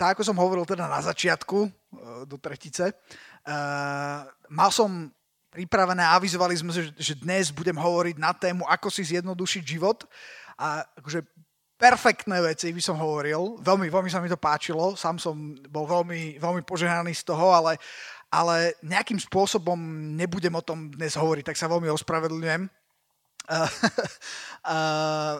tak ako som hovoril teda na začiatku uh, do tretice, uh, mal som pripravené avizovali sme, že dnes budem hovoriť na tému, ako si zjednodušiť život. A akože perfektné veci by som hovoril. Veľmi, veľmi sa mi to páčilo. Sám som bol veľmi, veľmi požehnaný z toho, ale, ale nejakým spôsobom nebudem o tom dnes hovoriť, tak sa veľmi ospravedlňujem. Uh, uh,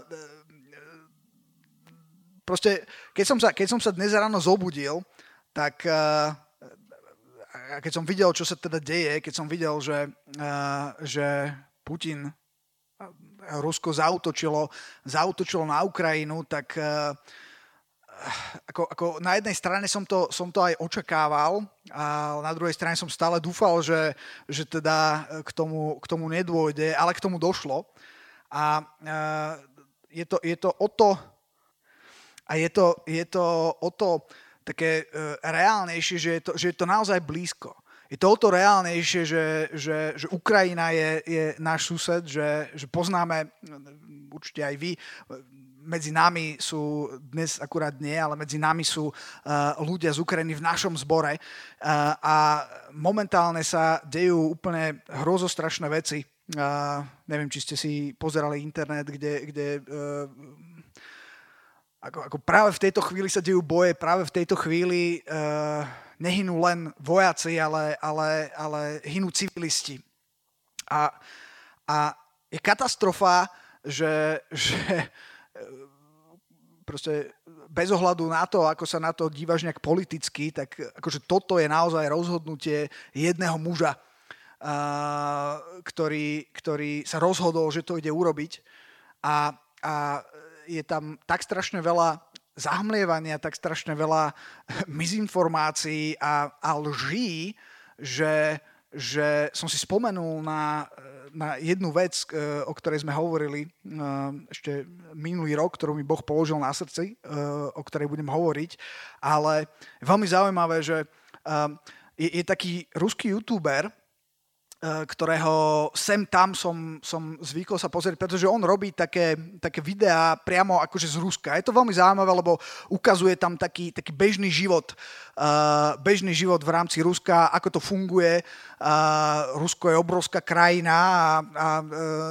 proste, keď som, sa, keď som sa dnes ráno zobudil, tak uh, keď som videl, čo sa teda deje, keď som videl, že, uh, že Putin Rusko zautočilo, zautočilo na Ukrajinu, tak uh, ako, ako na jednej strane som to, som to aj očakával, a na druhej strane som stále dúfal, že, že teda k tomu, k tomu nedôjde, ale k tomu došlo. A uh, je, to, je to o to, a je to, je to o to také uh, reálnejšie, že je, to, že je to naozaj blízko. Je to o to reálnejšie, že, že, že Ukrajina je, je náš sused, že, že poznáme, určite aj vy, medzi nami sú, dnes akurát nie, ale medzi nami sú uh, ľudia z Ukrajiny v našom zbore uh, a momentálne sa dejú úplne hrozostrašné veci. Uh, neviem, či ste si pozerali internet, kde, kde uh, ako, ako práve v tejto chvíli sa dejú boje, práve v tejto chvíli uh, nehynú len vojaci, ale, ale, ale hynú civilisti. A, a je katastrofa, že, že uh, proste bez ohľadu na to, ako sa na to dívaš nejak politicky, tak akože toto je naozaj rozhodnutie jedného muža, uh, ktorý, ktorý sa rozhodol, že to ide urobiť. A, a je tam tak strašne veľa zahmlievania, tak strašne veľa mizinformácií a, a lží, že, že som si spomenul na, na jednu vec, e, o ktorej sme hovorili e, ešte minulý rok, ktorú mi Boh položil na srdci, e, o ktorej budem hovoriť, ale veľmi zaujímavé, že je, je taký ruský youtuber, ktorého sem tam som, som zvykol sa pozrieť, pretože on robí také, také videá priamo akože z Ruska. Je to veľmi zaujímavé, lebo ukazuje tam taký, taký bežný život, uh, bežný život v rámci Ruska, ako to funguje. Uh, Rusko je obrovská krajina a, a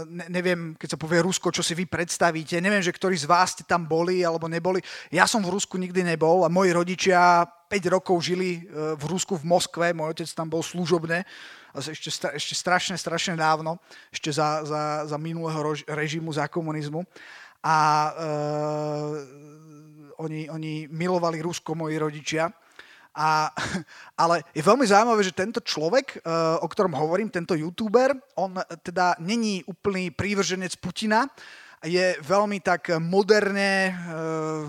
ne, neviem, keď sa povie Rusko, čo si vy predstavíte. Neviem, že ktorí z vás ste tam boli alebo neboli. Ja som v Rusku nikdy nebol a moji rodičia 5 rokov žili v Rusku v Moskve, môj otec tam bol služobne ešte, ešte strašne, strašne dávno, ešte za, za, za minulého režimu, za komunizmu. A uh, oni, oni milovali Rusko, moji rodičia. A, ale je veľmi zaujímavé, že tento človek, uh, o ktorom hovorím, tento youtuber, on teda není úplný prívrženec Putina, je veľmi tak moderne, uh,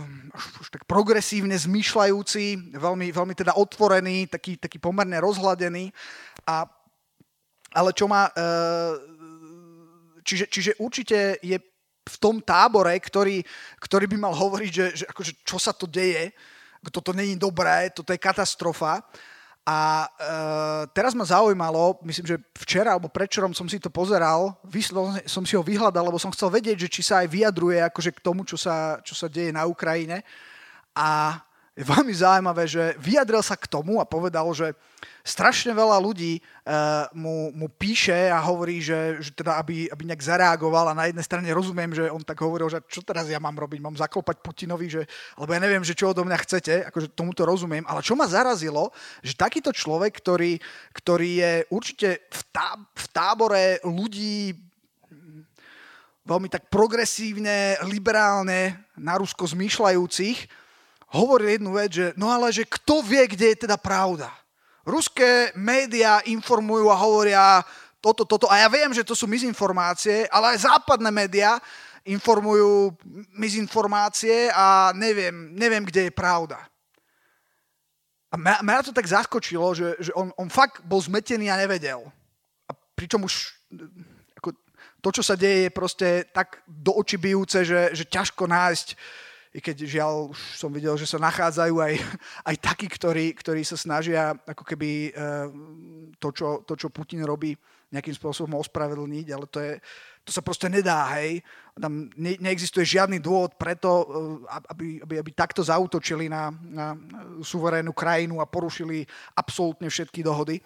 už tak progresívne zmýšľajúci, veľmi, veľmi teda otvorený, taký, taký pomerne rozhladený a ale čo má... Eh, čiže, čiže určite je v tom tábore, ktorý, ktorý by mal hovoriť, že, že akože, čo sa to deje, toto není dobré, toto je katastrofa. A e, teraz ma zaujímalo, myslím, že včera alebo predčerom som si to pozeral, vyslo, som si ho vyhľadal, lebo som chcel vedieť, že či sa aj vyjadruje akože k tomu, čo sa, čo sa deje na Ukrajine. A je veľmi zaujímavé, že vyjadril sa k tomu a povedal, že strašne veľa ľudí uh, mu, mu píše a hovorí, že, že teda aby, aby nejak zareagoval a na jednej strane rozumiem, že on tak hovoril, že čo teraz ja mám robiť, mám zaklopať Putinovi, že, alebo ja neviem, že čo odo mňa chcete, akože tomuto rozumiem, ale čo ma zarazilo, že takýto človek, ktorý, ktorý je určite v, tá, v tábore ľudí veľmi tak progresívne, liberálne, na Rusko zmýšľajúcich, hovoril jednu vec, že no ale že kto vie, kde je teda pravda. Ruské médiá informujú a hovoria toto, toto. A ja viem, že to sú mizinformácie, ale aj západné médiá informujú mizinformácie a neviem, neviem, kde je pravda. A mňa, to tak zaskočilo, že, že on, on fakt bol zmetený a nevedel. A pričom už ako, to, čo sa deje, je proste tak do očí že, že ťažko nájsť i keď žiaľ už som videl, že sa nachádzajú aj, aj takí, ktorí, ktorí sa snažia ako keby eh, to čo, to, čo Putin robí, nejakým spôsobom ospravedlniť, ale to, je, to sa proste nedá, hej. Tam ne, neexistuje žiadny dôvod preto, eh, aby, aby, aby takto zautočili na, na suverénnu krajinu a porušili absolútne všetky dohody.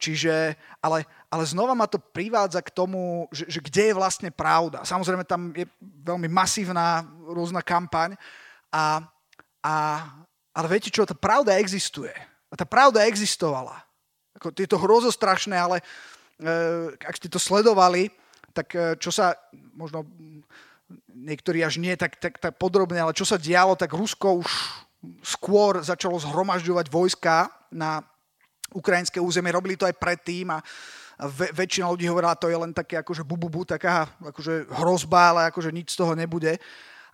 Čiže, ale, ale znova ma to privádza k tomu, že, že kde je vlastne pravda. Samozrejme, tam je veľmi masívna rôzna kampaň, a, a, ale viete čo, tá pravda existuje. A tá pravda existovala. Ako, je to hrozostrašné, ale e, ak ste to sledovali, tak e, čo sa, možno niektorí až nie tak, tak, tak podrobne, ale čo sa dialo, tak Rusko už skôr začalo zhromažďovať vojska na ukrajinské územie. Robili to aj predtým a väčšina ľudí hovorila, to je len také akože bububu, taká akože hrozba, ale akože nič z toho nebude.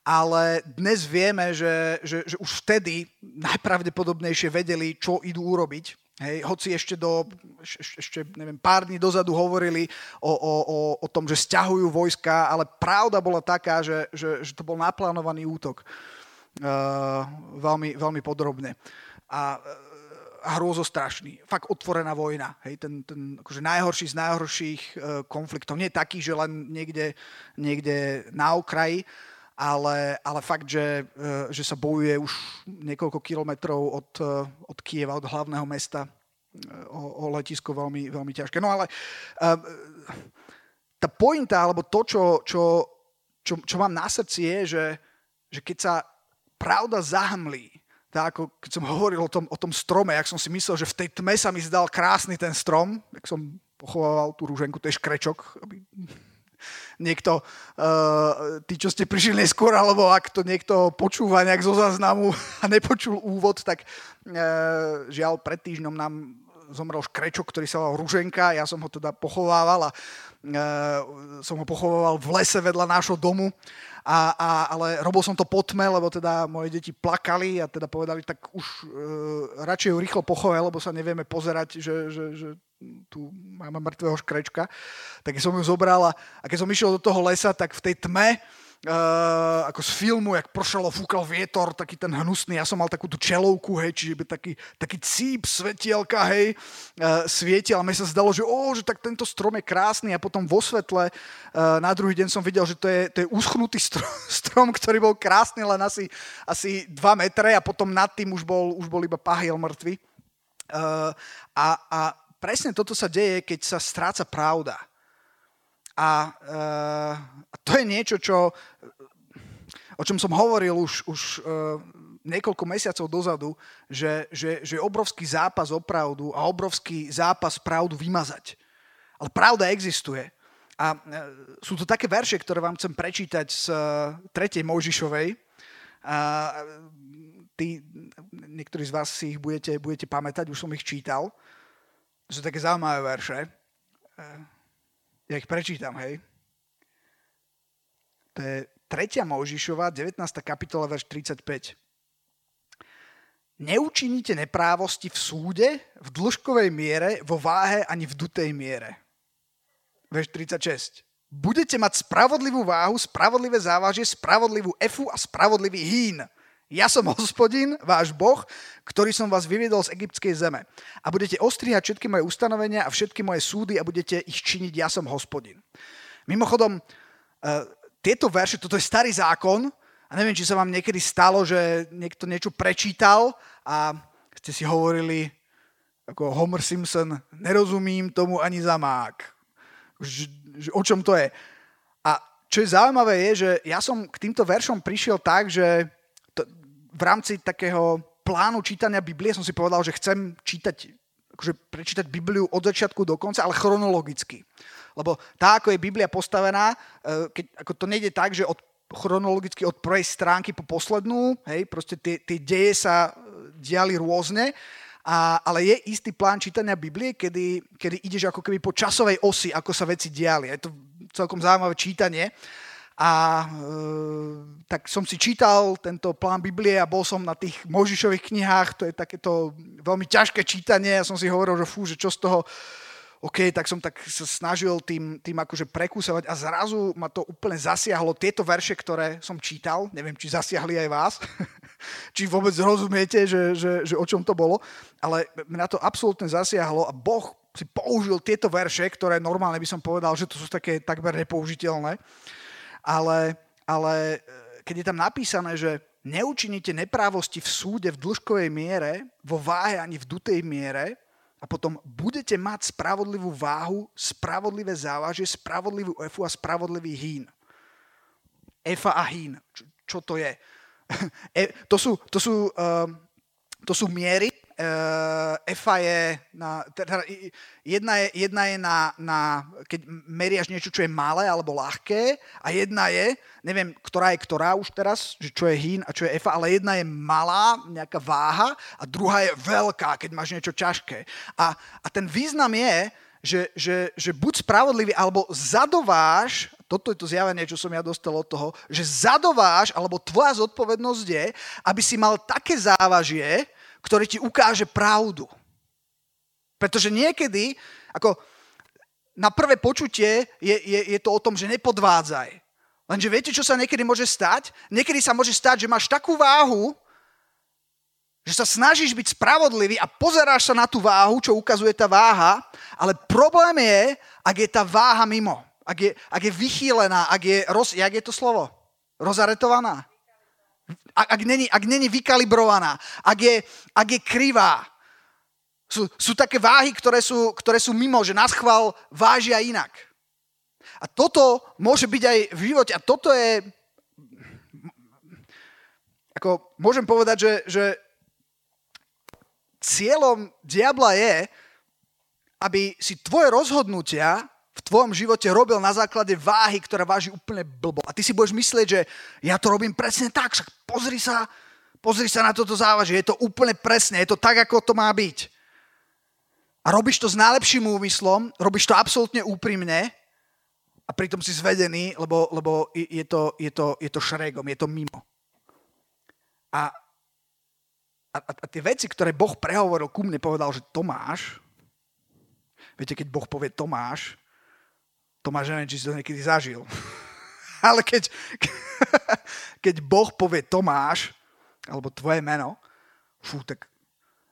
Ale dnes vieme, že, že, že už vtedy najpravdepodobnejšie vedeli, čo idú urobiť. Hej, hoci ešte, do, ešte neviem, pár dní dozadu hovorili o, o, o, o tom, že stiahujú vojska, ale pravda bola taká, že, že, že to bol naplánovaný útok. Uh, veľmi, veľmi podrobne. A hrôzostrašný. Fakt otvorená vojna. Hej, ten, ten akože najhorší z najhorších uh, konfliktov. Nie taký, že len niekde, niekde na okraji, ale, ale fakt, že, uh, že sa bojuje už niekoľko kilometrov od, uh, od Kieva, od hlavného mesta o, o letisko veľmi, veľmi ťažké. No ale uh, tá pointa, alebo to, čo, čo, čo, čo mám na srdci je, že, že keď sa pravda zahmlí, tak ako keď som hovoril o tom, o tom strome, jak som si myslel, že v tej tme sa mi zdal krásny ten strom, tak som pochovával tú rúženku, to je škrečok, aby niekto, uh, tí, čo ste prišli neskôr, alebo ak to niekto počúva nejak zo záznamu a nepočul úvod, tak uh, žiaľ, pred týždňom nám zomrel škrečok, ktorý sa volal Ruženka, ja som ho teda pochovával a uh, som ho pochovával v lese vedľa nášho domu a, a, ale robil som to po tme, lebo teda moje deti plakali a teda povedali, tak už e, radšej ju rýchlo pochove, lebo sa nevieme pozerať, že, že, že tu máme mŕtvého škrečka. Tak som ju zobral a keď som išiel do toho lesa, tak v tej tme uh, ako z filmu, jak pršalo, fúkal vietor, taký ten hnusný, ja som mal takú tú čelovku, hej, čiže by taký, taký cíp svetielka, hej, uh, svietil a mi sa zdalo, že ó, že tak tento strom je krásny a potom vo svetle uh, na druhý deň som videl, že to je, to je uschnutý strom, strom, ktorý bol krásny len asi, asi 2 metre a potom nad tým už bol, už bol iba pahiel mŕtvy. Uh, a, a presne toto sa deje, keď sa stráca pravda. A, uh, a to je niečo, čo, o čom som hovoril už, už uh, niekoľko mesiacov dozadu, že, že, že je obrovský zápas o pravdu a obrovský zápas pravdu vymazať. Ale pravda existuje. A uh, sú to také verše, ktoré vám chcem prečítať z uh, 3. Mojžišovej. A tí, niektorí z vás si ich budete, budete pamätať, už som ich čítal. Sú také zaujímavé verše. Ja ich prečítam, hej. To je 3. Mojžišova, 19. kapitola, verš 35. Neučiníte neprávosti v súde, v dĺžkovej miere, vo váhe ani v dutej miere. Verš 36. Budete mať spravodlivú váhu, spravodlivé závažie, spravodlivú efu a spravodlivý hín. Ja som hospodin, váš Boh, ktorý som vás vyviedol z egyptskej zeme. A budete ostrihať všetky moje ustanovenia a všetky moje súdy a budete ich činiť, ja som hospodin. Mimochodom, uh, tieto verše, toto je starý zákon a neviem, či sa vám niekedy stalo, že niekto niečo prečítal a ste si hovorili, ako Homer Simpson, nerozumím tomu ani za mák. O čom to je? A čo je zaujímavé je, že ja som k týmto veršom prišiel tak, že v rámci takého plánu čítania Biblie som si povedal, že chcem čítať, akože prečítať Bibliu od začiatku do konca, ale chronologicky. Lebo tá, ako je Biblia postavená, e, keď, ako to nejde tak, že od, chronologicky od prvej stránky po poslednú, hej, proste tie, tie deje sa e, diali rôzne, a, ale je istý plán čítania Biblie, kedy, kedy ideš ako keby po časovej osi, ako sa veci diali. Je to celkom zaujímavé čítanie. A e, tak som si čítal tento plán Biblie a bol som na tých Možišových knihách, to je takéto veľmi ťažké čítanie. Ja som si hovoril, že fú, že čo z toho, OK, tak som tak sa snažil tým, tým akože prekúsovať a zrazu ma to úplne zasiahlo. Tieto verše, ktoré som čítal, neviem, či zasiahli aj vás, či vôbec rozumiete, že, že, že o čom to bolo, ale mňa to absolútne zasiahlo a Boh si použil tieto verše, ktoré normálne by som povedal, že to sú také takmer nepoužiteľné ale, ale e, keď je tam napísané, že neučiníte neprávosti v súde v dĺžkovej miere, vo váhe ani v dutej miere, a potom budete mať spravodlivú váhu, spravodlivé závažie, spravodlivú efu a spravodlivý hín. Efa a hín. Čo, čo to je? E, to sú, to sú, uh, to sú miery, EFA je, na, teda jedna je, jedna je na, na, keď meriaš niečo, čo je malé alebo ľahké a jedna je, neviem, ktorá je ktorá už teraz, že čo je hín a čo je EFA, ale jedna je malá, nejaká váha a druhá je veľká, keď máš niečo ťažké. A, a ten význam je, že, že, že buď spravodlivý, alebo zadováš, toto je to zjavenie, čo som ja dostal od toho, že zadováš, alebo tvoja zodpovednosť je, aby si mal také závažie, ktorý ti ukáže pravdu. Pretože niekedy, ako na prvé počutie je, je, je to o tom, že nepodvádzaj. Lenže viete, čo sa niekedy môže stať? Niekedy sa môže stať, že máš takú váhu, že sa snažíš byť spravodlivý a pozeráš sa na tú váhu, čo ukazuje tá váha, ale problém je, ak je tá váha mimo. Ak je, ak je vychýlená, ak je, roz, jak je to slovo? Rozaretovaná? Ak, ak, není, ak není vykalibrovaná, ak je, ak je krivá. Sú, sú také váhy, ktoré sú, ktoré sú mimo, že nás chval vážia inak. A toto môže byť aj v živote. A toto je... Ako môžem povedať, že, že cieľom diabla je, aby si tvoje rozhodnutia v tvojom živote robil na základe váhy, ktorá váži úplne blbo. A ty si budeš myslieť, že ja to robím presne tak, však pozri sa, pozri sa na toto závažie, je to úplne presne, je to tak, ako to má byť. A robíš to s najlepším úmyslom, robíš to absolútne úprimne a pritom si zvedený, lebo, lebo je, to, je, to, je to šregom, je to mimo. A, a, a tie veci, ktoré Boh prehovoril ku mne, povedal, že Tomáš, viete, keď Boh povie Tomáš, Tomáš, neviem, či si to niekedy zažil. Ale keď, keď Boh povie Tomáš, alebo tvoje meno, fú, tak,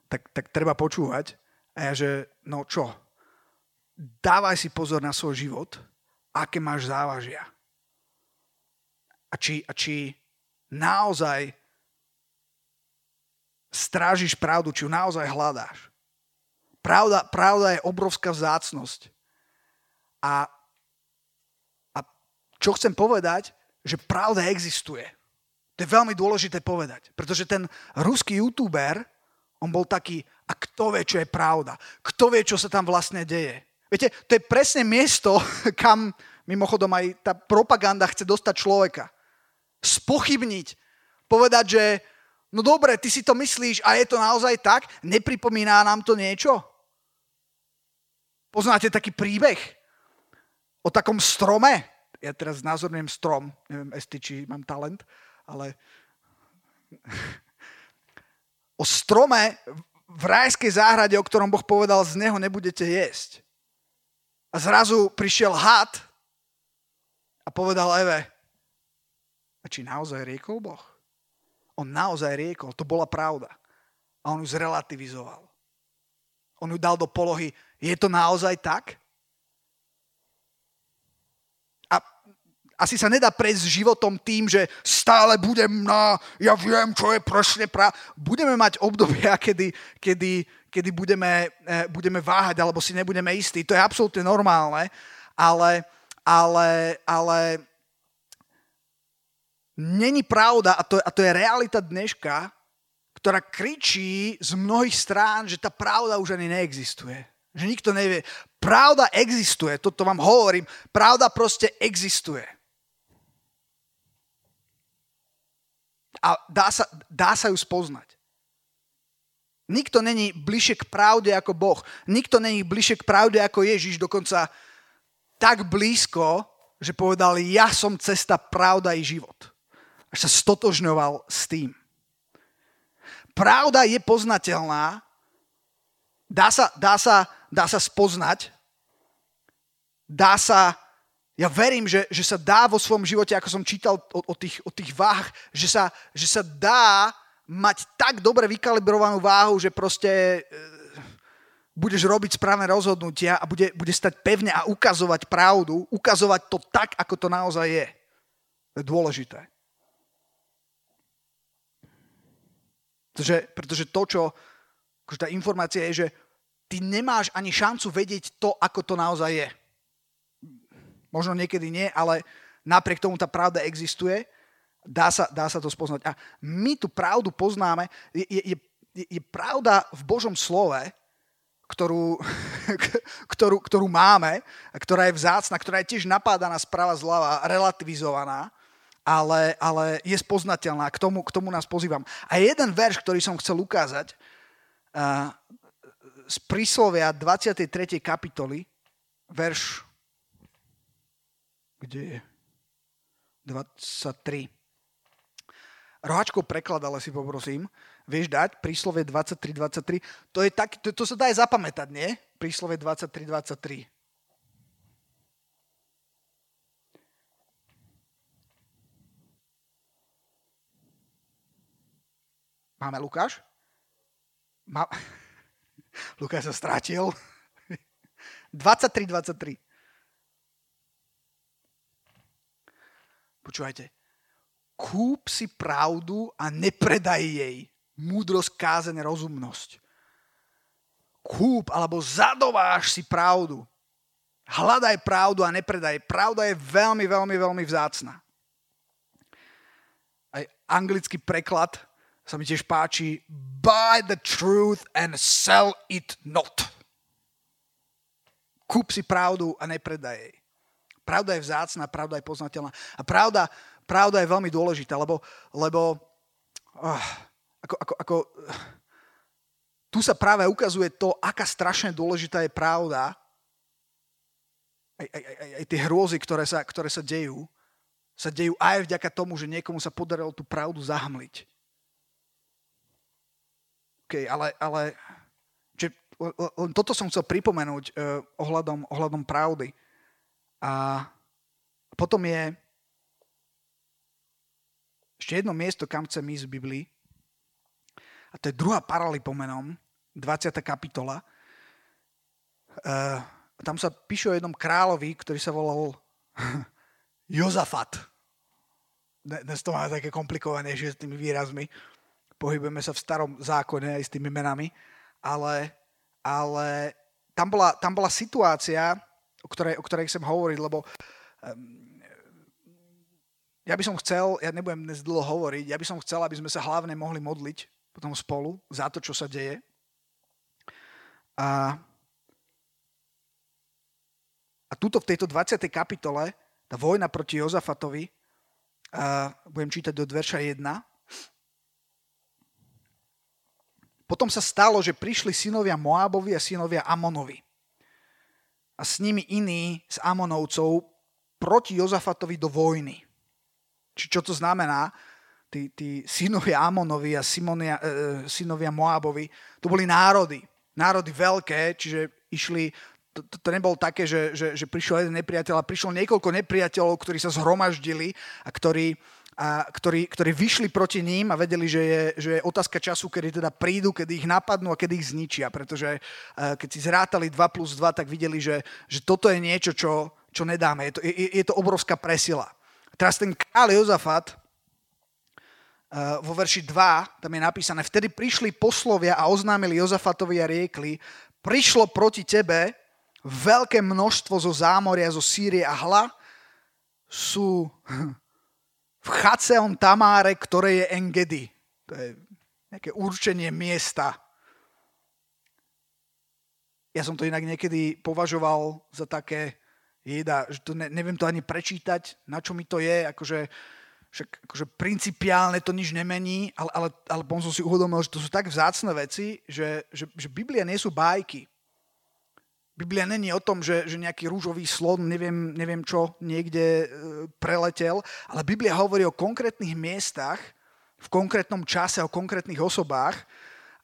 tak, tak treba počúvať. A ja, že no čo, dávaj si pozor na svoj život, aké máš závažia. A či, a či naozaj strážiš pravdu, či ju naozaj hľadáš. Pravda, pravda je obrovská vzácnosť. A čo chcem povedať, že pravda existuje. To je veľmi dôležité povedať, pretože ten ruský youtuber, on bol taký, a kto vie, čo je pravda? Kto vie, čo sa tam vlastne deje? Viete, to je presne miesto, kam mimochodom aj tá propaganda chce dostať človeka. Spochybniť, povedať, že no dobre, ty si to myslíš a je to naozaj tak? Nepripomíná nám to niečo? Poznáte taký príbeh o takom strome, ja teraz znázorňujem strom, neviem, Esti, či mám talent, ale o strome v rajskej záhrade, o ktorom Boh povedal, z neho nebudete jesť. A zrazu prišiel had a povedal Eve, a či naozaj riekol Boh? On naozaj riekol, to bola pravda. A on ju zrelativizoval. On ju dal do polohy, je to naozaj tak? Asi sa nedá prejsť životom tým, že stále budem na, ja viem, čo je presne pra... Budeme mať obdobia, kedy, kedy, kedy budeme, eh, budeme váhať alebo si nebudeme istí. To je absolútne normálne, ale, ale, ale není pravda, a to, a to je realita dneška, ktorá kričí z mnohých strán, že tá pravda už ani neexistuje. Že nikto nevie. Pravda existuje, toto vám hovorím. Pravda proste existuje. A dá sa, dá sa ju spoznať. Nikto není bližšie k pravde ako Boh. Nikto není bližšie k pravde ako Ježiš, dokonca tak blízko, že povedal, ja som cesta, pravda i život. Až sa stotožňoval s tým. Pravda je poznateľná, dá sa, dá sa, dá sa spoznať, dá sa ja verím, že, že sa dá vo svojom živote, ako som čítal o, o, tých, o tých váh, že sa, že sa dá mať tak dobre vykalibrovanú váhu, že proste e, budeš robiť správne rozhodnutia a bude, bude stať pevne a ukazovať pravdu, ukazovať to tak, ako to naozaj je. To je dôležité. Pretože, pretože to, čo akože tá informácia je, že ty nemáš ani šancu vedieť to, ako to naozaj je. Možno niekedy nie, ale napriek tomu tá pravda existuje, dá sa, dá sa to spoznať. A my tú pravdu poznáme, je, je, je, je pravda v Božom slove, ktorú, ktorú, ktorú máme, ktorá je vzácna, ktorá je tiež napádaná správa zľava, relativizovaná, ale, ale je spoznateľná. K tomu, k tomu nás pozývam. A jeden verš, ktorý som chcel ukázať, uh, z príslovia 23. kapitoly, verš, kde je? 23. Rohačkou preklad, ale si poprosím. Vieš dať príslove 23-23? To, je tak, to, to sa dá aj zapamätať, nie? Príslove 23-23. Máme Lukáš? Má... Lukáš sa strátil. 23-23. Počúvajte. Kúp si pravdu a nepredaj jej. Múdrosť, kázeň, rozumnosť. Kúp alebo zadováš si pravdu. Hľadaj pravdu a nepredaj. Pravda je veľmi, veľmi, veľmi vzácna. Aj anglický preklad sa mi tiež páči buy the truth and sell it not. Kúp si pravdu a nepredaj jej. Pravda je vzácna, pravda je poznateľná. A pravda, pravda je veľmi dôležitá, lebo, lebo oh, ako, ako, ako, tu sa práve ukazuje to, aká strašne dôležitá je pravda, aj, aj, aj, aj tie hrôzy, ktoré sa, ktoré sa dejú, sa dejú aj vďaka tomu, že niekomu sa podarilo tú pravdu zahmliť. OK, ale, ale že, toto som chcel pripomenúť uh, ohľadom, ohľadom pravdy. A potom je ešte jedno miesto, kam chcem ísť v Biblii. A to je druhá paralipomenom, 20. kapitola. Uh, tam sa píše o jednom kráľovi, ktorý sa volal Jozafat. Dnes to má také komplikovanejšie s tými výrazmi pohybujeme sa v starom zákone aj s tými menami, ale, ale tam, bola, tam bola situácia, o ktorej, o ktorej chcem hovoriť, lebo um, ja by som chcel, ja nebudem dnes dlho hovoriť, ja by som chcel, aby sme sa hlavne mohli modliť potom spolu za to, čo sa deje. A, a tuto v tejto 20. kapitole, tá vojna proti Jozafatovi, a budem čítať do verša 1, Potom sa stalo, že prišli synovia Moábovi a synovia Amonovi. A s nimi iní z Amonovcov proti Jozafatovi do vojny. Či čo to znamená? Tí, tí synovia Amonovi a Simonia, e, synovia Moábovi, to boli národy. Národy veľké, čiže išli to, to, to nebolo také, že, že, že prišiel jeden nepriateľ a prišlo niekoľko nepriateľov, ktorí sa zhromaždili a ktorí, a ktorí, ktorí vyšli proti ním a vedeli, že je, že je otázka času, kedy teda prídu, kedy ich napadnú a kedy ich zničia. Pretože uh, keď si zrátali 2 plus 2, tak videli, že, že toto je niečo, čo, čo nedáme. Je to, je, je to obrovská presila. Teraz ten kráľ Jozafat uh, vo verši 2, tam je napísané, vtedy prišli poslovia a oznámili Jozafatovi a riekli, prišlo proti tebe veľké množstvo zo zámoria, zo Sýrie a hla, sú v Chaceon Tamáre, ktoré je Engedy. To je nejaké určenie miesta. Ja som to inak niekedy považoval za také jeda, že to ne, neviem to ani prečítať, na čo mi to je, akože, však, akože principiálne to nič nemení, ale, ale, ale potom som si uvedomil, že to sú tak vzácne veci, že, že, že Biblia nie sú bájky. Biblia není o tom, že, že nejaký rúžový slon, neviem, neviem čo, niekde e, preletel, ale Biblia hovorí o konkrétnych miestach, v konkrétnom čase, o konkrétnych osobách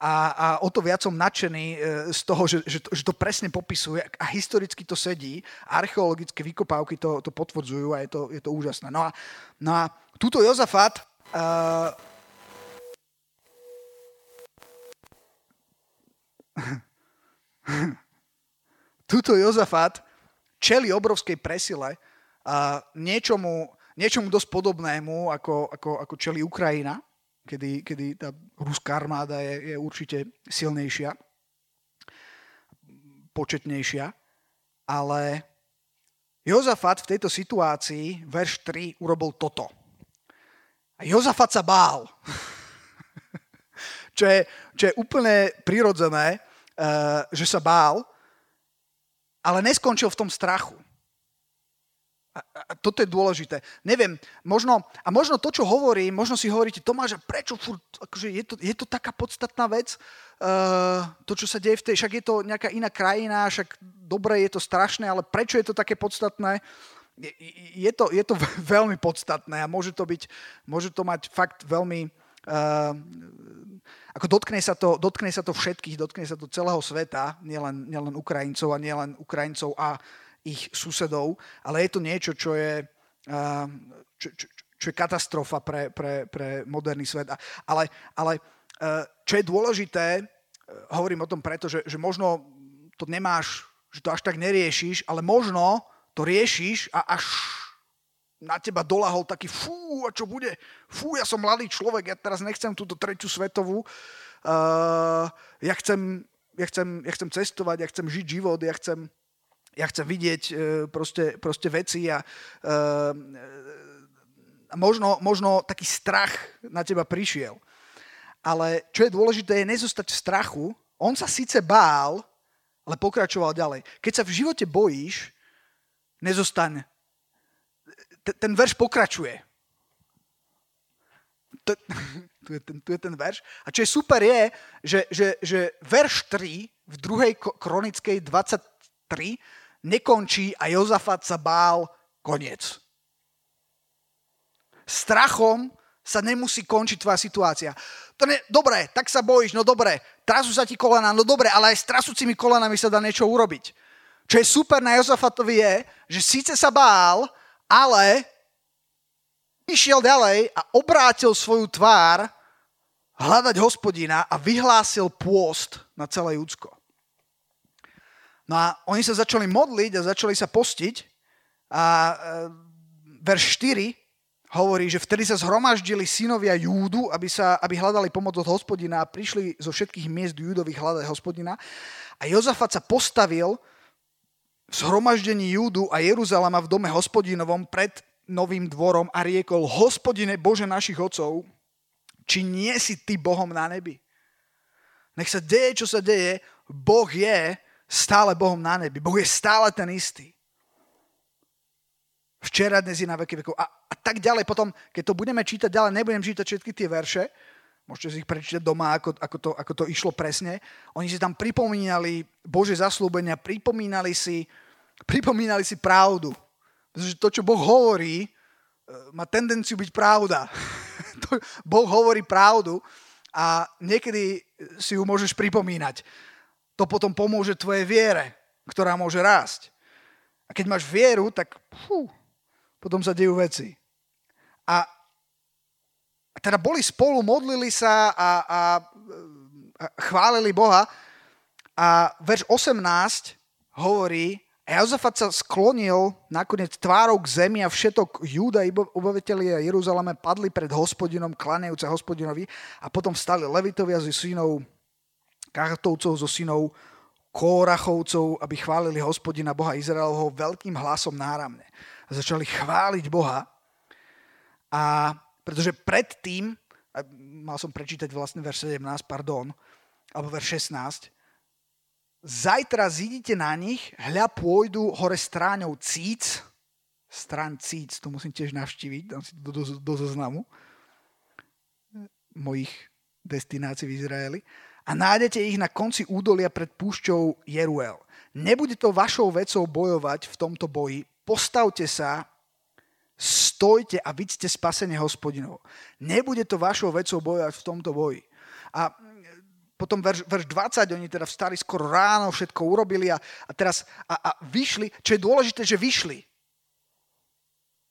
a, a o to viac som nadšený e, z toho, že, že, to, že to presne popisuje a historicky to sedí, archeologické vykopávky to, to potvrdzujú a je to, je to úžasné. No a, no a túto Jozafat uh, Tuto Jozafat čeli obrovskej presile a niečomu, niečomu dosť podobnému, ako, ako, ako čeli Ukrajina, kedy, kedy tá ruská armáda je, je určite silnejšia, početnejšia, ale Jozafat v tejto situácii, verš 3, urobil toto. A Jozafat sa bál. čo, je, čo je úplne prirodzené, uh, že sa bál, ale neskončil v tom strachu. A, a toto je dôležité. Neviem, možno, a možno to, čo hovorím, možno si hovoríte, Tomáš, prečo furt, akože je, to, je to taká podstatná vec, uh, to, čo sa deje v tej, však je to nejaká iná krajina, však dobre, je to strašné, ale prečo je to také podstatné? Je, je, to, je to veľmi podstatné a môže to byť, môže to mať fakt veľmi, ako dotkne sa, to, dotkne sa to všetkých, dotkne sa to celého sveta, nielen, nielen Ukrajincov a nielen Ukrajincov a ich susedov, ale je to niečo, čo je, čo, čo, čo je katastrofa pre, pre, pre moderný svet. Ale, ale čo je dôležité, hovorím o tom preto, že, že možno to nemáš, že to až tak neriešiš, ale možno to riešiš a až na teba dolahol taký fú, a čo bude? Fú, ja som mladý človek, ja teraz nechcem túto tretiu svetovú. Uh, ja, chcem, ja, chcem, ja chcem cestovať, ja chcem žiť život, ja chcem, ja chcem vidieť e, proste, proste veci a, a možno, možno taký strach na teba prišiel. Ale čo je dôležité, je nezostať v strachu. On sa síce bál, ale pokračoval ďalej. Keď sa v živote bojíš, nezostaň. Ten verš pokračuje. To, tu, je ten, tu je ten verš. A čo je super je, že, že, že verš 3 v druhej kronickej 23 nekončí a Jozafat sa bál, koniec. Strachom sa nemusí končiť tvoja situácia. To ne, dobre, tak sa bojíš, no dobre, trasú sa ti kolena, no dobre, ale aj s trasúcimi kolenami sa dá niečo urobiť. Čo je super na Jozafatovi je, že síce sa bál, ale išiel ďalej a obrátil svoju tvár hľadať hospodina a vyhlásil pôst na celé Judsko. No a oni sa začali modliť a začali sa postiť a e, verš 4 hovorí, že vtedy sa zhromaždili synovia Júdu, aby, sa, aby hľadali pomoc od hospodina a prišli zo všetkých miest Júdových hľadať hospodina. A Jozafat sa postavil zhromaždení Júdu a Jeruzalema v dome hospodinovom pred novým dvorom a riekol, hospodine Bože našich otcov, či nie si ty Bohom na nebi? Nech sa deje, čo sa deje, Boh je stále Bohom na nebi. Boh je stále ten istý. Včera, dnes je na veky vekov. A, a tak ďalej. Potom, keď to budeme čítať ďalej, nebudem čítať všetky tie verše, môžete si ich prečítať doma, ako, ako, to, ako to išlo presne. Oni si tam pripomínali Bože zaslúbenia, pripomínali si, pripomínali si pravdu. Pretože to, čo Boh hovorí, e, má tendenciu byť pravda. boh hovorí pravdu a niekedy si ju môžeš pripomínať to potom pomôže tvojej viere, ktorá môže rásť. A keď máš vieru, tak fú, potom sa dejú veci. A, teda boli spolu, modlili sa a, a, a chválili Boha. A verš 18 hovorí, a Jozafat sa sklonil nakoniec tvárou k zemi a všetok Júda i obyvateľia Jeruzaleme padli pred hospodinom, klanejúce hospodinovi a potom stali levitovia z synov Kahatovcov zo synov Kórachovcov, aby chválili hospodina Boha Izraelho veľkým hlasom náramne. A začali chváliť Boha. A pretože predtým, mal som prečítať vlastne verš 17, pardon, alebo verš 16, zajtra zidíte na nich, hľa pôjdu hore stráňou Cíc, strán Cíc, to musím tiež navštíviť, dám si to do, do, do zoznamu mojich destinácií v Izraeli a nájdete ich na konci údolia pred púšťou Jeruel. Nebude to vašou vecou bojovať v tomto boji. Postavte sa, stojte a vidíte spasenie hospodinov. Nebude to vašou vecou bojovať v tomto boji. A potom verš, verš 20, oni teda vstali skoro ráno, všetko urobili a, a teraz a, a vyšli. Čo je dôležité, že vyšli.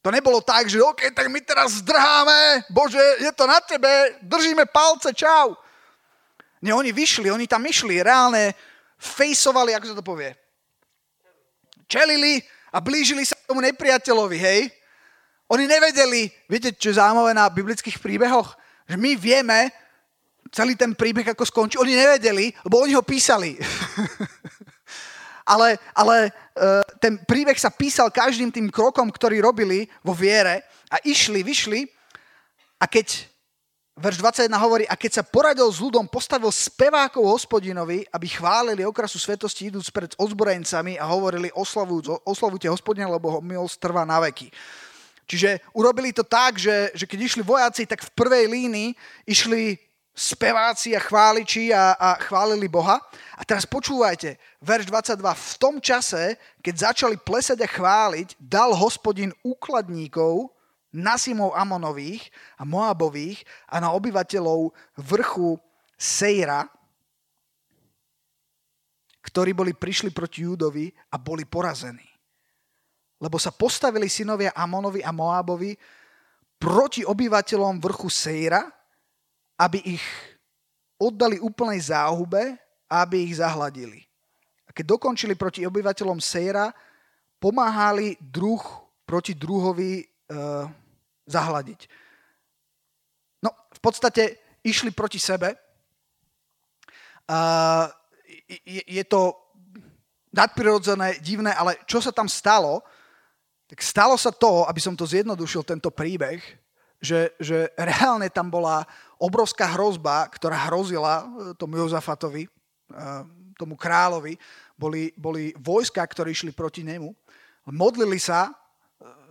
To nebolo tak, že OK, tak my teraz zdrháme, Bože, je to na tebe, držíme palce, čau. Nie, oni vyšli, oni tam išli, reálne fejsovali, ako sa to povie. Čelili a blížili sa k tomu nepriateľovi, hej? Oni nevedeli, viete, čo je zaujímavé na biblických príbehoch? Že my vieme celý ten príbeh, ako skončí. Oni nevedeli, lebo oni ho písali. ale ale uh, ten príbeh sa písal každým tým krokom, ktorý robili vo viere a išli, vyšli a keď verš 21 hovorí, a keď sa poradil s ľudom, postavil spevákov hospodinovi, aby chválili okrasu svetosti, idúc pred ozbrojencami a hovorili, oslavujte hospodina, lebo ho milosť trvá na veky. Čiže urobili to tak, že, že keď išli vojaci, tak v prvej línii išli speváci a chváliči a, a chválili Boha. A teraz počúvajte, verš 22. V tom čase, keď začali plesať a chváliť, dal hospodin úkladníkov, Nasimov Amonových a Moabových a na obyvateľov vrchu Sejra, ktorí boli prišli proti Júdovi a boli porazení. Lebo sa postavili synovia Amonovi a Moabovi proti obyvateľom vrchu Sejra, aby ich oddali úplnej záhube a aby ich zahladili. A keď dokončili proti obyvateľom Sejra, pomáhali druh proti druhovi uh, zahladiť. No, v podstate išli proti sebe. Uh, je, je to nadprirodzené, divné, ale čo sa tam stalo, tak stalo sa to, aby som to zjednodušil, tento príbeh, že, že reálne tam bola obrovská hrozba, ktorá hrozila eh, tomu Jozafatovi, eh, tomu kráľovi. Boli, boli vojska, ktoré išli proti nemu. Modlili sa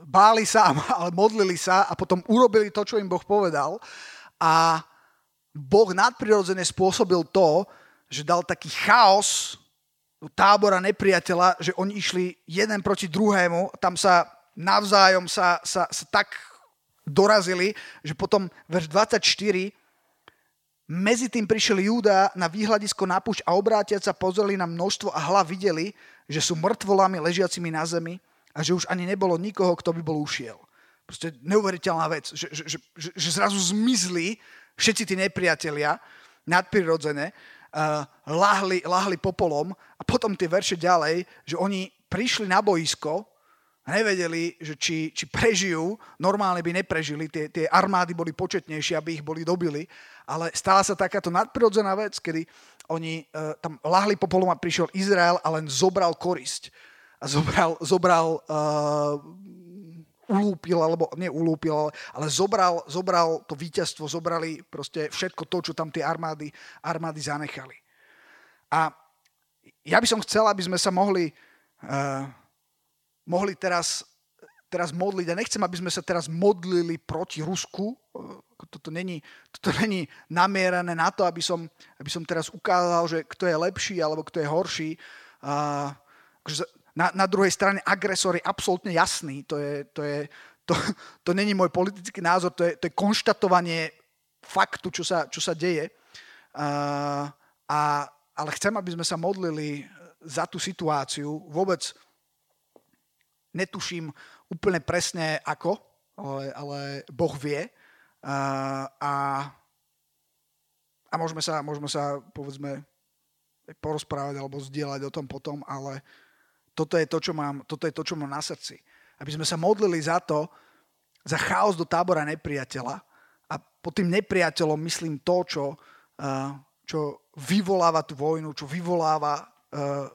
báli sa, ale modlili sa a potom urobili to, čo im Boh povedal. A Boh nadprirodzene spôsobil to, že dal taký chaos tábora nepriateľa, že oni išli jeden proti druhému, tam sa navzájom sa, sa, sa tak dorazili, že potom verš 24 medzi tým prišiel Júda na výhľadisko na púšť a obrátiac sa pozreli na množstvo a hlav videli, že sú mŕtvolami ležiacimi na zemi a že už ani nebolo nikoho, kto by bol ušiel. Proste neuveriteľná vec, že, že, že, že zrazu zmizli všetci tí nepriatelia nadprirodzené, uh, lahli, lahli popolom a potom tie verše ďalej, že oni prišli na boisko a nevedeli, že či, či prežijú, normálne by neprežili, tie, tie armády boli početnejšie, aby ich boli dobili, ale stala sa takáto nadprirodzená vec, kedy oni uh, tam lahli popolom a prišiel Izrael a len zobral korisť a zobral, zobral uh, ulúpil, alebo nie ulúpil, ale, ale zobral, zobral to víťazstvo, zobrali proste všetko to, čo tam tie armády, armády zanechali. A ja by som chcel, aby sme sa mohli, uh, mohli teraz, teraz modliť. A nechcem, aby sme sa teraz modlili proti Rusku. Toto není, toto není namierané na to, aby som, aby som teraz ukázal, že kto je lepší alebo kto je horší. Uh, na, na druhej strane agresor je absolútne jasný. To, je, to, je, to, to není môj politický názor, to je, to je konštatovanie faktu, čo sa, čo sa deje. Uh, a, ale chcem, aby sme sa modlili za tú situáciu. Vôbec netuším úplne presne ako, ale, ale Boh vie. Uh, a, a môžeme sa, môžeme sa, povedzme, porozprávať alebo zdieľať o tom potom, ale uh, toto je to, čo mám, toto je to, čo mám na srdci. Aby sme sa modlili za to, za chaos do tábora nepriateľa a pod tým nepriateľom myslím to, čo, uh, čo vyvoláva tú vojnu, čo vyvoláva uh,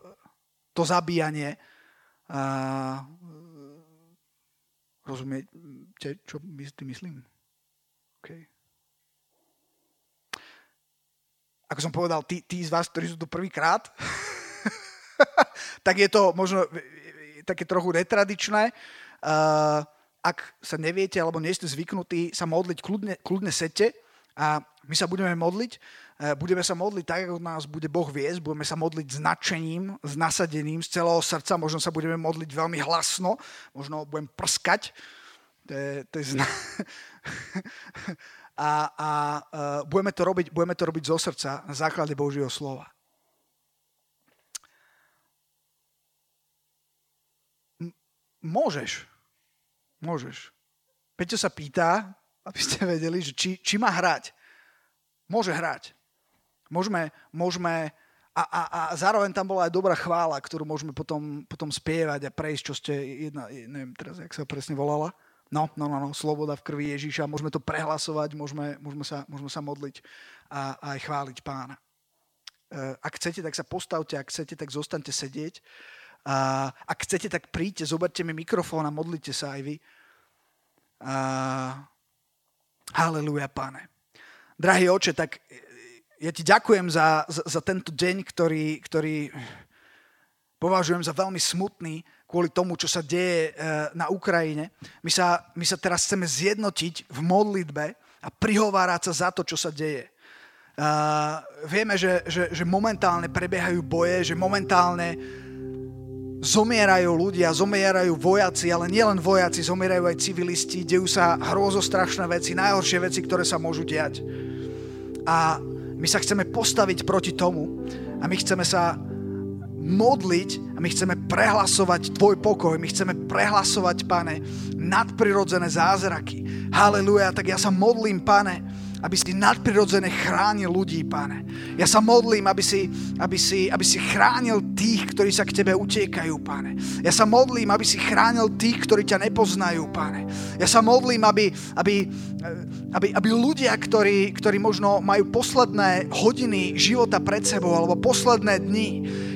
to zabíjanie. Uh, rozumiete, čo tým myslím? Okay. Ako som povedal, tí, tí z vás, ktorí sú tu prvýkrát, tak je to možno také trochu netradičné. Uh, ak sa neviete alebo nie ste zvyknutí sa modliť, kľudne, kľudne sete a my sa budeme modliť. Budeme sa modliť tak, ako nás bude Boh viesť. Budeme sa modliť s nadšením, s nasadením, z celého srdca. Možno sa budeme modliť veľmi hlasno. Možno budem prskať. To je, to je zna... a, a uh, budeme, to robiť, budeme to robiť zo srdca na základe Božieho slova. Môžeš. Môžeš. Peťo sa pýta, aby ste vedeli, že či, či má hrať. Môže hrať. Môžeme, môžeme a, a, a zároveň tam bola aj dobrá chvála, ktorú môžeme potom, potom spievať a prejsť, čo ste jedna, neviem teraz, jak sa presne volala, No, no, no, no, sloboda v krvi Ježíša, môžeme to prehlasovať, môžeme, môžeme, sa, môžeme sa modliť a, a aj chváliť pána. E, ak chcete, tak sa postavte, ak chcete, tak zostaňte sedieť. A ak chcete, tak príďte, zoberte mi mikrofón a modlite sa aj vy. A... Haleluja, pane. Drahý oče, tak ja ti ďakujem za, za, za tento deň, ktorý, ktorý považujem za veľmi smutný kvôli tomu, čo sa deje e, na Ukrajine. My sa, my sa teraz chceme zjednotiť v modlitbe a prihovárať sa za to, čo sa deje. Uh, vieme, že, že, že momentálne prebiehajú boje, že momentálne zomierajú ľudia, zomierajú vojaci, ale nielen vojaci, zomierajú aj civilisti, dejú sa hrozostrašné veci, najhoršie veci, ktoré sa môžu diať. A my sa chceme postaviť proti tomu a my chceme sa modliť a my chceme prehlasovať Tvoj pokoj, my chceme prehlasovať, Pane, nadprirodzené zázraky. Haleluja, tak ja sa modlím, Pane, aby si nadprirodzene chránil ľudí, pane. Ja sa modlím, aby si, aby, si, aby si chránil tých, ktorí sa k tebe utiekajú, pane. Ja sa modlím, aby si chránil tých, ktorí ťa nepoznajú, pane. Ja sa modlím, aby, aby, aby, aby ľudia, ktorí, ktorí možno majú posledné hodiny života pred sebou alebo posledné dni,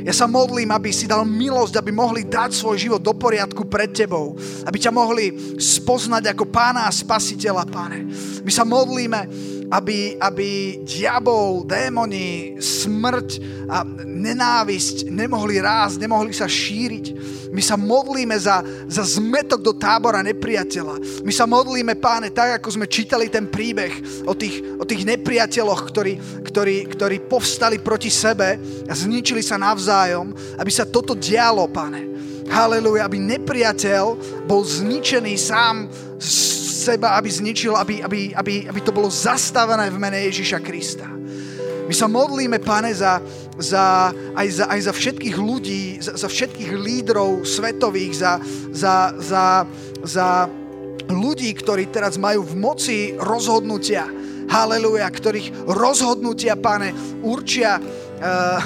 ja sa modlím, aby si dal milosť, aby mohli dať svoj život do poriadku pred tebou, aby ťa mohli spoznať ako pána a spasiteľa, pane. My sa modlíme, aby, aby diabol, démoni, smrť a nenávisť nemohli rásť, nemohli sa šíriť. My sa modlíme za, za zmetok do tábora nepriateľa. My sa modlíme, páne, tak ako sme čítali ten príbeh o tých, o tých nepriateľoch, ktorí, ktorí, ktorí povstali proti sebe a zničili sa navzájom, aby sa toto dialo, páne. Haleluja, aby nepriateľ bol zničený sám seba, aby zničil, aby, aby, aby, aby to bolo zastavené v mene Ježiša Krista. My sa modlíme, pane, za, za, aj, za, aj za všetkých ľudí, za, za všetkých lídrov svetových, za, za, za, za ľudí, ktorí teraz majú v moci rozhodnutia. Haleluja, ktorých rozhodnutia, pane, určia, uh,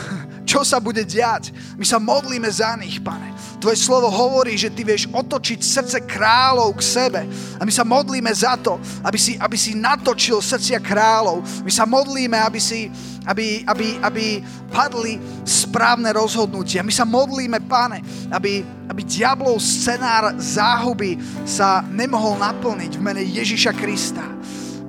čo sa bude diať. My sa modlíme za nich, pane. Tvoje slovo hovorí, že ty vieš otočiť srdce kráľov k sebe. A my sa modlíme za to, aby si, aby si natočil srdcia kráľov. My sa modlíme, aby, si, aby, aby, aby padli správne rozhodnutia. My sa modlíme, pane, aby, aby diablov scenár záhuby sa nemohol naplniť v mene Ježiša Krista.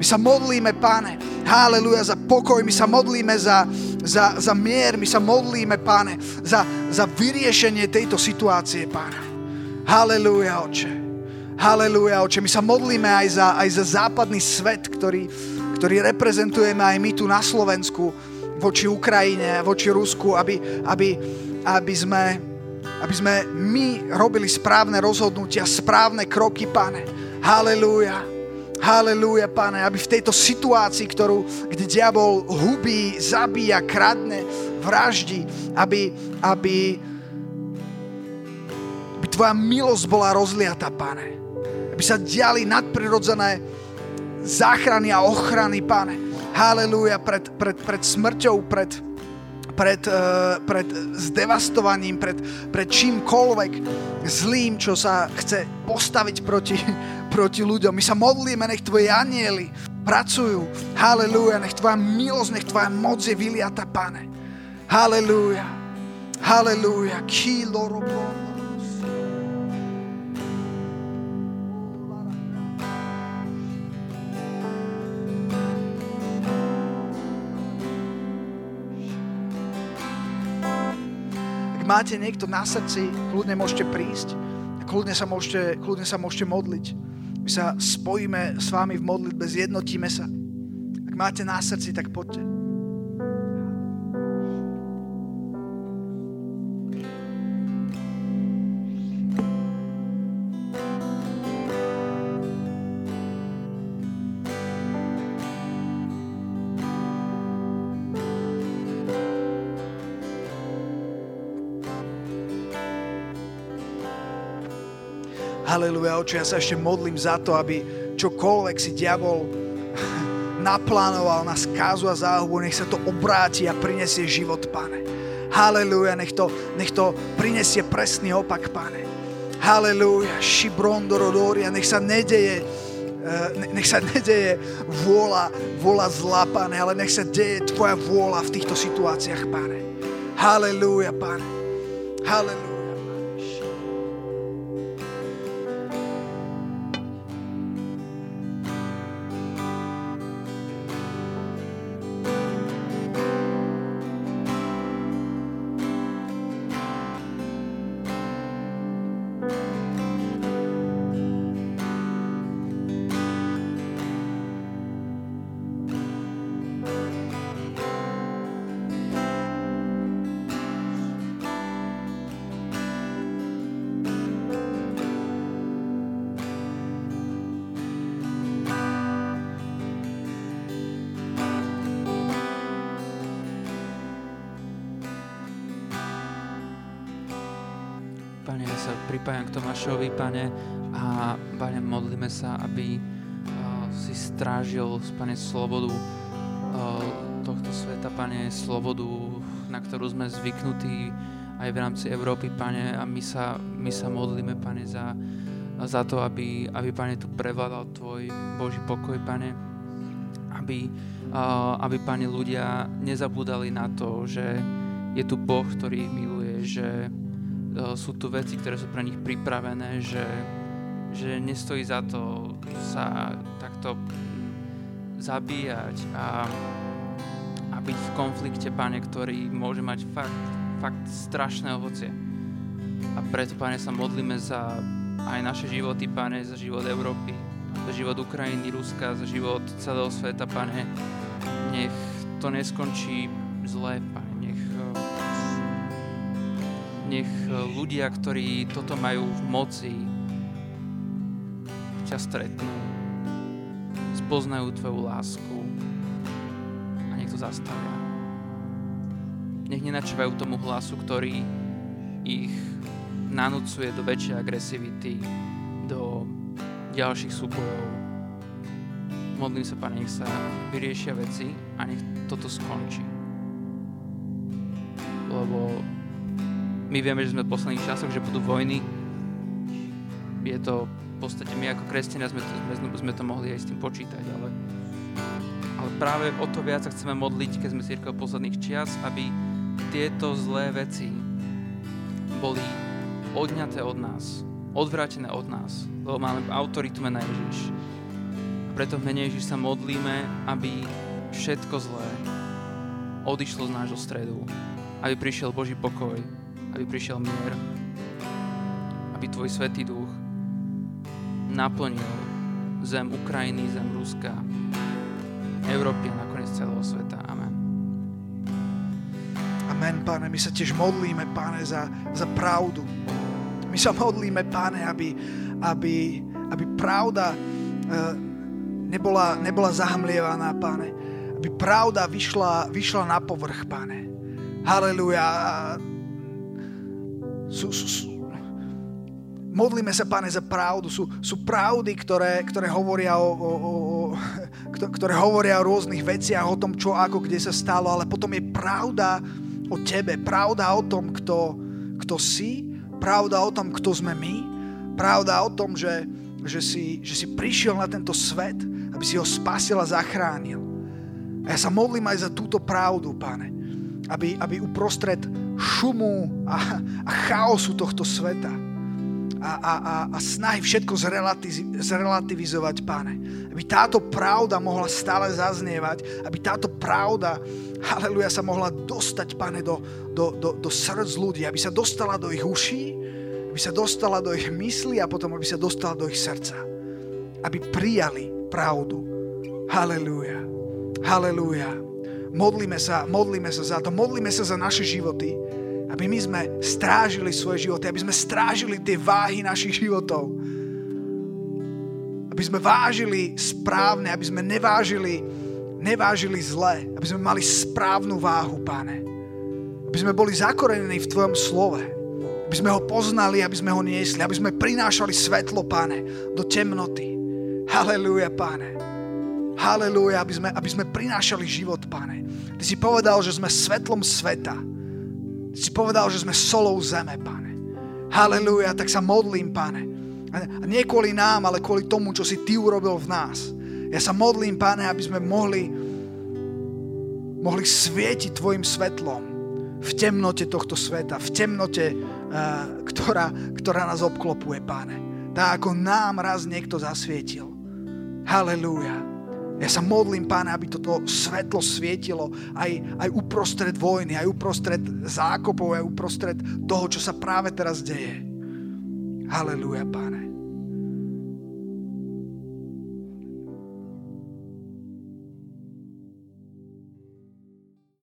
My sa modlíme, páne, haleluja, za pokoj, my sa modlíme za, za, za mier, my sa modlíme, páne, za, za vyriešenie tejto situácie, páne. Haleluja, oče. Haleluja, oče. My sa modlíme aj za, aj za západný svet, ktorý, ktorý reprezentujeme aj my tu na Slovensku voči Ukrajine, voči Rusku, aby, aby, aby sme aby sme my robili správne rozhodnutia, správne kroky, pane. Halelúja. Halelúja, pane, aby v tejto situácii, ktorú, kde diabol hubí, zabíja, kradne, vraždi, aby, aby, aby tvoja milosť bola rozliata, pane. Aby sa diali nadprirodzené záchrany a ochrany, pane. Halelúja, pred, pred, pred smrťou, pred, pred, uh, pred zdevastovaním, pred, pred čímkoľvek zlým, čo sa chce postaviť proti, proti ľuďom. My sa modlíme, nech tvoje anieli pracujú. Halelúja, nech tvoja milosť, nech tvoja moc je vyliata, pane. Halelúja. Halelúja. Kilo Ak máte niekto na srdci, kľudne môžete prísť a kľudne sa môžete, kľudne sa môžete modliť. My sa spojíme s vami v modlitbe, zjednotíme sa. Ak máte na srdci, tak poďte. Haleluja, oče, ja sa ešte modlím za to, aby čokoľvek si diabol naplánoval na skázu a záhubu, nech sa to obráti a prinesie život, pane. Haleluja, nech to, nech to prinesie presný opak, pane. Halelúja. Šibrondorodoria. Nech sa nedeje nech sa nedeje vôľa, vôľa zla, pane, ale nech sa deje Tvoja vôľa v týchto situáciách, pane. Halelúja, pane. Halelúja. Pripájam k Tomášovi, pane, a pane, modlíme sa, aby uh, si strážil, pane, slobodu uh, tohto sveta, pane, slobodu, na ktorú sme zvyknutí aj v rámci Európy, pane, a my sa, my sa modlíme, pane, za, za to, aby, aby, pane, tu prevládal Tvoj Boží pokoj, pane, aby, uh, aby, pane, ľudia nezabúdali na to, že je tu Boh, ktorý ich miluje, že sú tu veci, ktoré sú pre nich pripravené, že, že nestojí za to sa takto zabíjať a, a byť v konflikte, pane, ktorý môže mať fakt, fakt strašné ovocie. A preto, pane, sa modlíme za aj naše životy, pane, za život Európy, za život Ukrajiny, Ruska, za život celého sveta, pane. Nech to neskončí zle, pane nech e, ľudia, ktorí toto majú v moci, ťa stretnú, spoznajú Tvoju lásku a nech to zastavia. Nech nenačívajú tomu hlasu, ktorý ich nanúcuje do väčšej agresivity, do ďalších súbojov. Modlím sa, Pane, nech sa vyriešia veci a nech toto skončí. Lebo my vieme, že sme v posledných časoch, že budú vojny. Je to v podstate my ako kresťania sme, sme, sme to mohli aj s tým počítať, ale, ale práve o to viac sa chceme modliť, keď sme církev posledných čias, aby tieto zlé veci boli odňaté od nás, odvrátené od nás, lebo máme autoritu mena Ježiš. A preto v mene Ježiš sa modlíme, aby všetko zlé odišlo z nášho stredu, aby prišiel Boží pokoj, aby prišiel mier, aby Tvoj Svetý Duch naplnil zem Ukrajiny, zem Ruska, Európy a nakoniec celého sveta. Amen. Amen, Pane. My sa tiež modlíme, Pane, za, za pravdu. My sa modlíme, Pane, aby, aby, aby pravda uh, nebola, nebola zahmlievaná, Pane. Aby pravda vyšla, vyšla na povrch, Pane. Haleluja sú, sú, sú, modlíme sa, Pane, za pravdu. Sú, sú pravdy, ktoré, ktoré, hovoria o, o, o, ktoré hovoria o rôznych veciach, o tom, čo, ako, kde sa stalo, ale potom je pravda o Tebe, pravda o tom, kto, kto si, pravda o tom, kto sme my, pravda o tom, že, že, si, že si prišiel na tento svet, aby si ho spasil a zachránil. A ja sa modlím aj za túto pravdu, Pane, aby, aby uprostred šumu a, a chaosu tohto sveta a, a, a, a snahy všetko zrelativizovať, páne. Aby táto pravda mohla stále zaznievať, aby táto pravda, haleluja, sa mohla dostať, pane, do, do, do, do srdc ľudí, aby sa dostala do ich uší, aby sa dostala do ich mysli a potom aby sa dostala do ich srdca. Aby prijali pravdu. Haleluja. Haleluja. Modlíme sa, modlíme sa za to, modlíme sa za naše životy, aby my sme strážili svoje životy, aby sme strážili tie váhy našich životov. Aby sme vážili správne, aby sme nevážili, nevážili zle, aby sme mali správnu váhu, páne. Aby sme boli zakorenení v Tvojom slove. Aby sme ho poznali, aby sme ho niesli, aby sme prinášali svetlo, páne, do temnoty. Halelúja, páne. Halelúja, aby sme, aby sme prinášali život, páne. Ty si povedal, že sme svetlom sveta. Ty si povedal, že sme solou zeme, pane. Halelúja, tak sa modlím, pane. A nie kvôli nám, ale kvôli tomu, čo si Ty urobil v nás. Ja sa modlím, pane, aby sme mohli, mohli svietiť Tvojim svetlom v temnote tohto sveta, v temnote, uh, ktorá, ktorá nás obklopuje, páne. Tak ako nám raz niekto zasvietil. Halelúja. Ja sa modlím, páne, aby toto svetlo svietilo aj, aj uprostred vojny, aj uprostred zákopov, aj uprostred toho, čo sa práve teraz deje. Halelúja, páne.